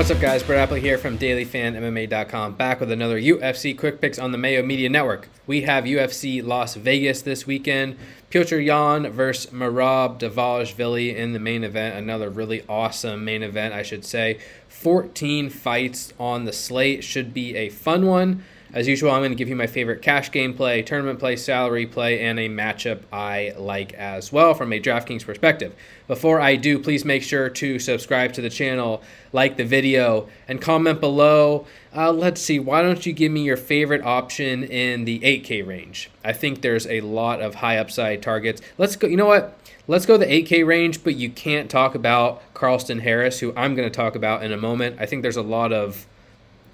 What's up, guys? Brett Appley here from DailyFanMMA.com, back with another UFC Quick Picks on the Mayo Media Network. We have UFC Las Vegas this weekend. Petr Yan versus Merab Dvalishvili in the main event. Another really awesome main event, I should say. 14 fights on the slate. Should be a fun one. As usual, I'm going to give you my favorite cash game play, tournament play, salary play, and a matchup I like as well from a DraftKings perspective. Before I do, please make sure to subscribe to the channel, like the video, and comment below. Uh, let's see, why don't you give me your favorite option in the 8K range? I think there's a lot of high upside targets. Let's go, you know what? Let's go the 8K range, but you can't talk about Carlston Harris, who I'm going to talk about in a moment. I think there's a lot of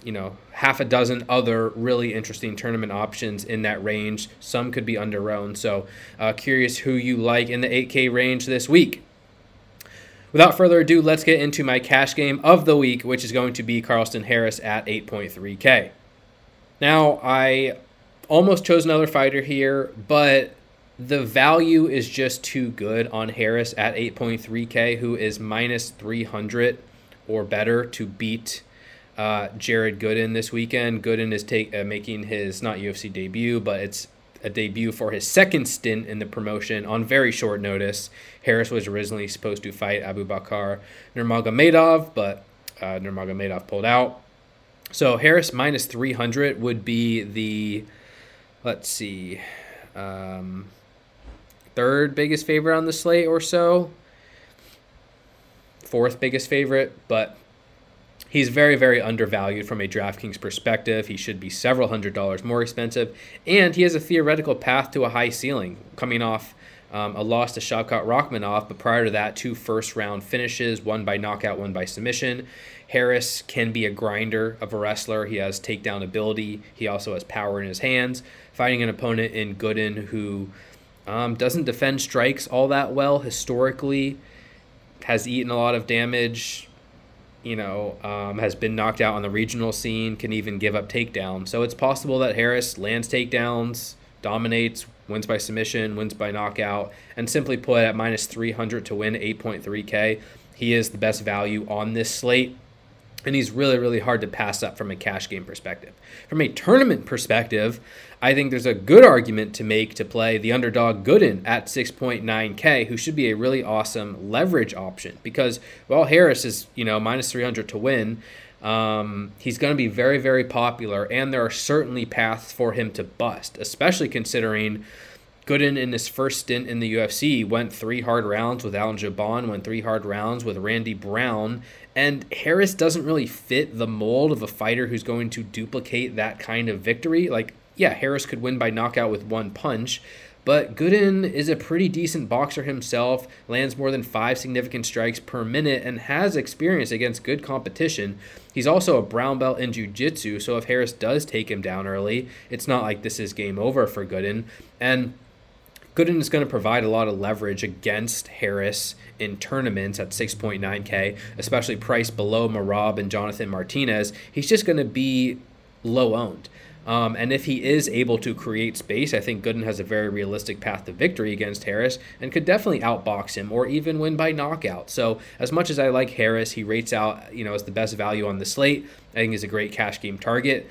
you know, half a dozen other really interesting tournament options in that range. Some could be underowned. So, uh, curious who you like in the 8K range this week. Without further ado, let's get into my cash game of the week, which is going to be Carlston Harris at 8.3K. Now, I almost chose another fighter here, but the value is just too good on Harris at 8.3K, who is minus 300 or better to beat uh, Jared Gooden this weekend. Gooden is take, uh, making his not UFC debut, but it's a debut for his second stint in the promotion on very short notice. Harris was originally supposed to fight Abubakar Nurmagomedov, but uh, Nurmagomedov pulled out. So Harris minus 300 would be the, let's see, um, third biggest favorite on the slate or so. Fourth biggest favorite, but He's very, very undervalued from a DraftKings perspective. He should be several hundred dollars more expensive, and he has a theoretical path to a high ceiling, coming off um, a loss to Shavkat Rakhmonov, but prior to that, two first round finishes, one by knockout, one by submission. Harris can be a grinder of a wrestler. He has takedown ability. He also has power in his hands. Fighting an opponent in Gooden who um, doesn't defend strikes all that well historically, has eaten a lot of damage you know, um, has been knocked out on the regional scene, can even give up takedowns. So it's possible that Harris lands takedowns, dominates, wins by submission, wins by knockout, and simply put at minus 300 to win 8.3K. He is the best value on this slate and he's really really hard to pass up from a cash game perspective. From a tournament perspective i think there's a good argument to make to play the underdog gooden at 6.9k who should be a really awesome leverage option because while harris is you know minus 300 to win um, he's going to be very very popular and there are certainly paths for him to bust especially considering Gooden in his first stint in the UFC went three hard rounds with Alan Jouban, went three hard rounds with Randy Brown, and Harris doesn't really fit the mold of a fighter who's going to duplicate that kind of victory. Like, yeah, Harris could win by knockout with one punch, but Gooden is a pretty decent boxer himself, lands more than five significant strikes per minute, and has experience against good competition. He's also a brown belt in jiu jitsu, so if Harris does take him down early, it's not like this is game over for Gooden. And Gooden is going to provide a lot of leverage against Harris in tournaments at 6.9K, especially priced below Merab and Jonathan Martinez. He's just going to be low owned. Um, and if he is able to create space, I think Gooden has a very realistic path to victory against Harris and could definitely outbox him or even win by knockout. So as much as I like Harris, he rates out you know as the best value on the slate. I think he's a great cash game target.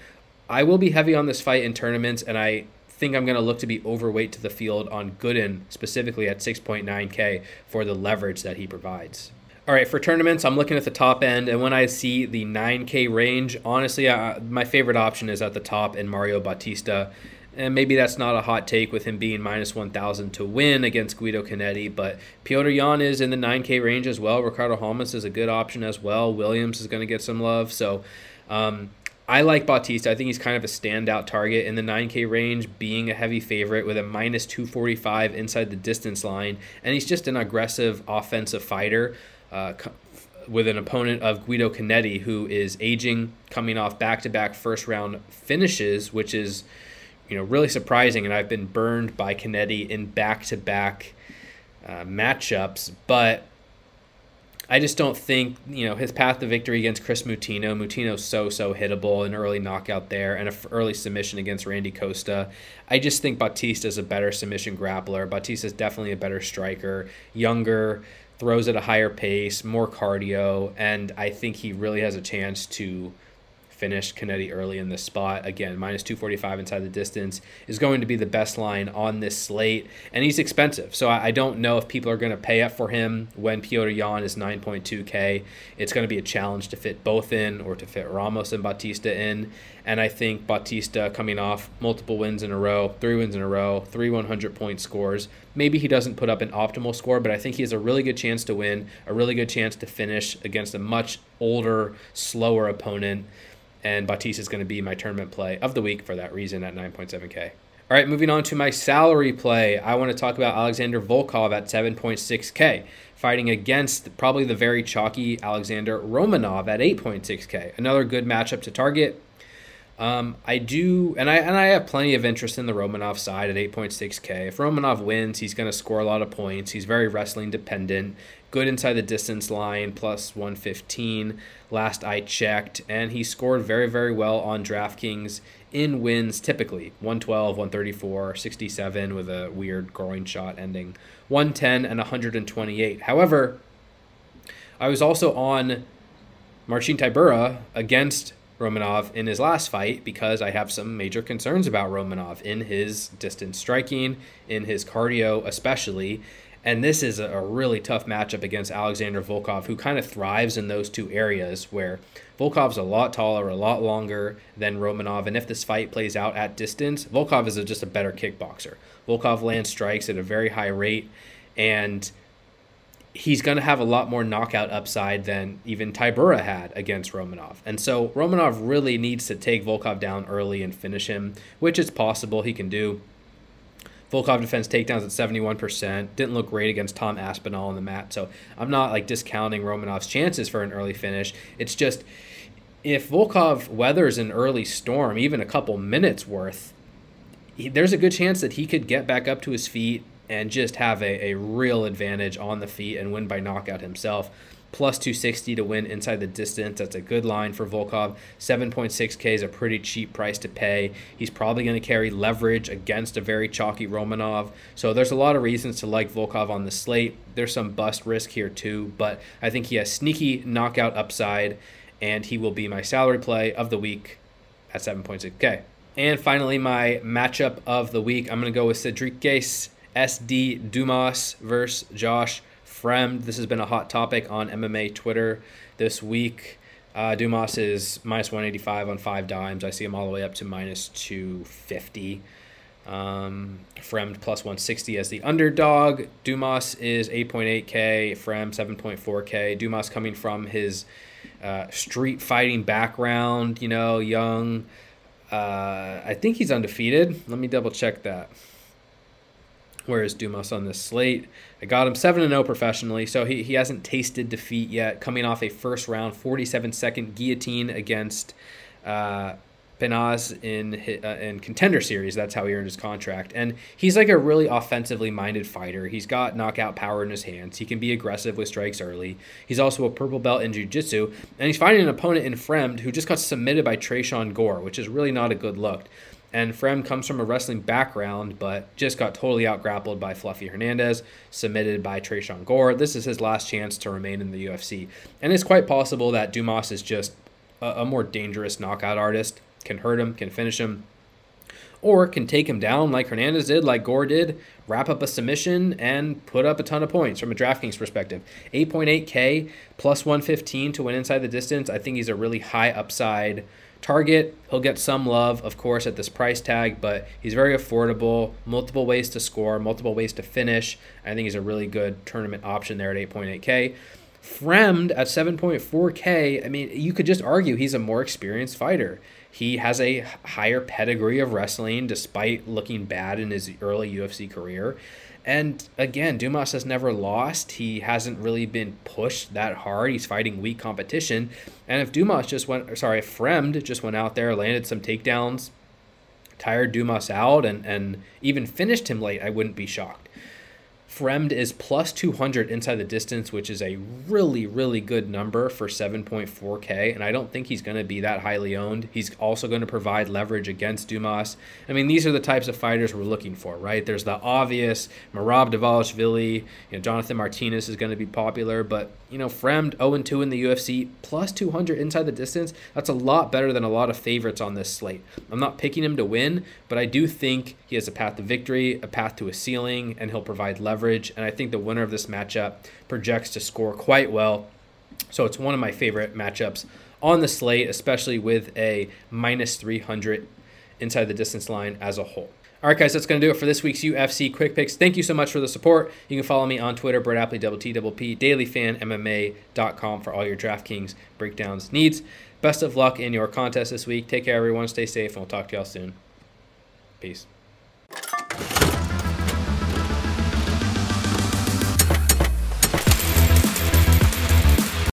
I will be heavy on this fight in tournaments, and I think I'm going to look to be overweight to the field on Gooden, specifically at 6.9K for the leverage that he provides. All right, for tournaments, I'm looking at the top end, and when I see the 9K range, honestly, my favorite option is at the top in Mario Bautista. And maybe that's not a hot take with him being minus 1,000 to win against Guido Cannetti, but Petr Yan is in the 9K range as well. Ricardo Holmes is a good option as well. Williams is going to get some love. So um, I like Bautista. I think he's kind of a standout target in the 9K range, being a heavy favorite with a minus 245 inside the distance line. And he's just an aggressive offensive fighter uh, with an opponent of Guido Cannetti, who is aging, coming off back to back first round finishes, which is you know really surprising. And I've been burned by Cannetti in back to back matchups. But I just don't think you know his path to victory against Kris Moutinho. Moutinho's so so hittable, an early knockout there, and an early submission against Randy Costa. I just think Bautista is a better submission grappler. Bautista is definitely a better striker, younger, throws at a higher pace, more cardio, and I think he really has a chance to finished Cannetti early in the spot. Again, minus 245 inside the distance is going to be the best line on this slate, and he's expensive. So I, I don't know if people are going to pay up for him when Petr Yan is 9.2K. It's going to be a challenge to fit both in or to fit Ramos and Bautista in. And I think Bautista coming off multiple wins in a row, three wins in a row, three 100 point scores. Maybe he doesn't put up an optimal score, but I think he has a really good chance to win, a really good chance to finish against a much older, slower opponent and Bautista is going to be my tournament play of the week for that reason at 9.7K. All right, moving on to my salary play. I want to talk about Alexander Volkov at 7.6K, fighting against probably the very chalky Alexander Romanov at 8.6K. Another good matchup to target. Um, I do, and I and I have plenty of interest in the Romanov side at 8.6K. If Romanov wins, he's going to score a lot of points. He's very wrestling dependent good inside the distance line, plus 115 last I checked. And he scored very, very well on DraftKings in wins typically 112, 134, 67 with a weird groin shot ending 110 and 128. However, I was also on Marcin Tybura against Romanov in his last fight because I have some major concerns about Romanov in his distance striking, in his cardio especially. And this is a really tough matchup against Alexander Volkov, who kind of thrives in those two areas where Volkov's a lot taller, a lot longer than Romanov. And if this fight plays out at distance, Volkov is a, just a better kickboxer. Volkov lands strikes at a very high rate, and he's going to have a lot more knockout upside than even Tybura had against Romanov. And so Romanov really needs to take Volkov down early and finish him, which is possible he can do. Volkov defense takedowns at 71%. Didn't look great against Tom Aspinall on the mat. So I'm not like discounting Romanov's chances for an early finish. It's just if Volkov weathers an early storm, even a couple minutes worth, he, there's a good chance that he could get back up to his feet and just have a, a real advantage on the feet and win by knockout himself plus 260 to win inside the distance. That's a good line for Volkov. 7.6K is a pretty cheap price to pay. He's probably going to carry leverage against a very chalky Romanov. So there's a lot of reasons to like Volkov on the slate. There's some bust risk here too, but I think he has sneaky knockout upside, and he will be my salary play of the week at 7.6K. And finally, my matchup of the week, I'm going to go with Cedriques SD Dumas versus Josh Fremd. This has been a hot topic on MMA Twitter this week. Uh, Dumas is minus 185 on five dimes. I see him all the way up to minus 250. Um, Fremd plus 160 as the underdog. Dumas is 8.8K. Fremd 7.4K. Dumas coming from his uh, street fighting background, you know, young. Uh, I think he's undefeated. Let me double check that. Where is Dumas on this slate? I got him 7 0 professionally, so he, he hasn't tasted defeat yet, coming off a first round 47 second guillotine against uh, in uh, in contender series. That's how he earned his contract. And he's like a really offensively minded fighter. He's got knockout power in his hands. He can be aggressive with strikes early. He's also a purple belt in jiu-jitsu, and he's fighting an opponent in Fremd who just got submitted by Tresean Gore, which is really not a good look. And Fremd comes from a wrestling background, but just got totally out grappled by Fluffy Hernandez, submitted by Tresean Gore. This is his last chance to remain in the UFC. And it's quite possible that Dumas is just a, a more dangerous knockout artist, can hurt him, can finish him, or can take him down like Hernandez did, like Gore did, wrap up a submission, and put up a ton of points from a DraftKings perspective. 8.8K plus 115 to win inside the distance. I think he's a really high upside Target, he'll get some love, of course, at this price tag, but he's very affordable, multiple ways to score, multiple ways to finish. I think he's a really good tournament option there at 8.8K. Fremd at 7.4K, I mean, you could just argue he's a more experienced fighter. He has a higher pedigree of wrestling despite looking bad in his early UFC career. And again, Dumas has never lost. He hasn't really been pushed that hard. He's fighting weak competition. And if Dumas just went, sorry, if Fremd just went out there, landed some takedowns, tired Dumas out, and, and even finished him late, I wouldn't be shocked. Fremd is plus 200 inside the distance, which is a really, really good number for 7.4K. And I don't think he's going to be that highly owned. He's also going to provide leverage against Dumas. I mean, these are the types of fighters we're looking for, right? There's the obvious Merab Dvalishvili, you know, Jonathan Martinez is going to be popular, but, you know, Fremd 0 2 in the UFC, plus 200 inside the distance. That's a lot better than a lot of favorites on this slate. I'm not picking him to win, but I do think he has a path to victory, a path to a ceiling, and he'll provide leverage. And I think the winner of this matchup projects to score quite well. So it's one of my favorite matchups on the slate, especially with a minus 300 inside the distance line as a whole. All right, guys, that's going to do it for this week's UFC Quick Picks. Thank you so much for the support. You can follow me on Twitter, Brett Apley, double T, double P, dailyfanmma.com for all your DraftKings breakdowns needs. Best of luck in your contest this week. Take care, everyone. Stay safe, and we'll talk to y'all soon. Peace.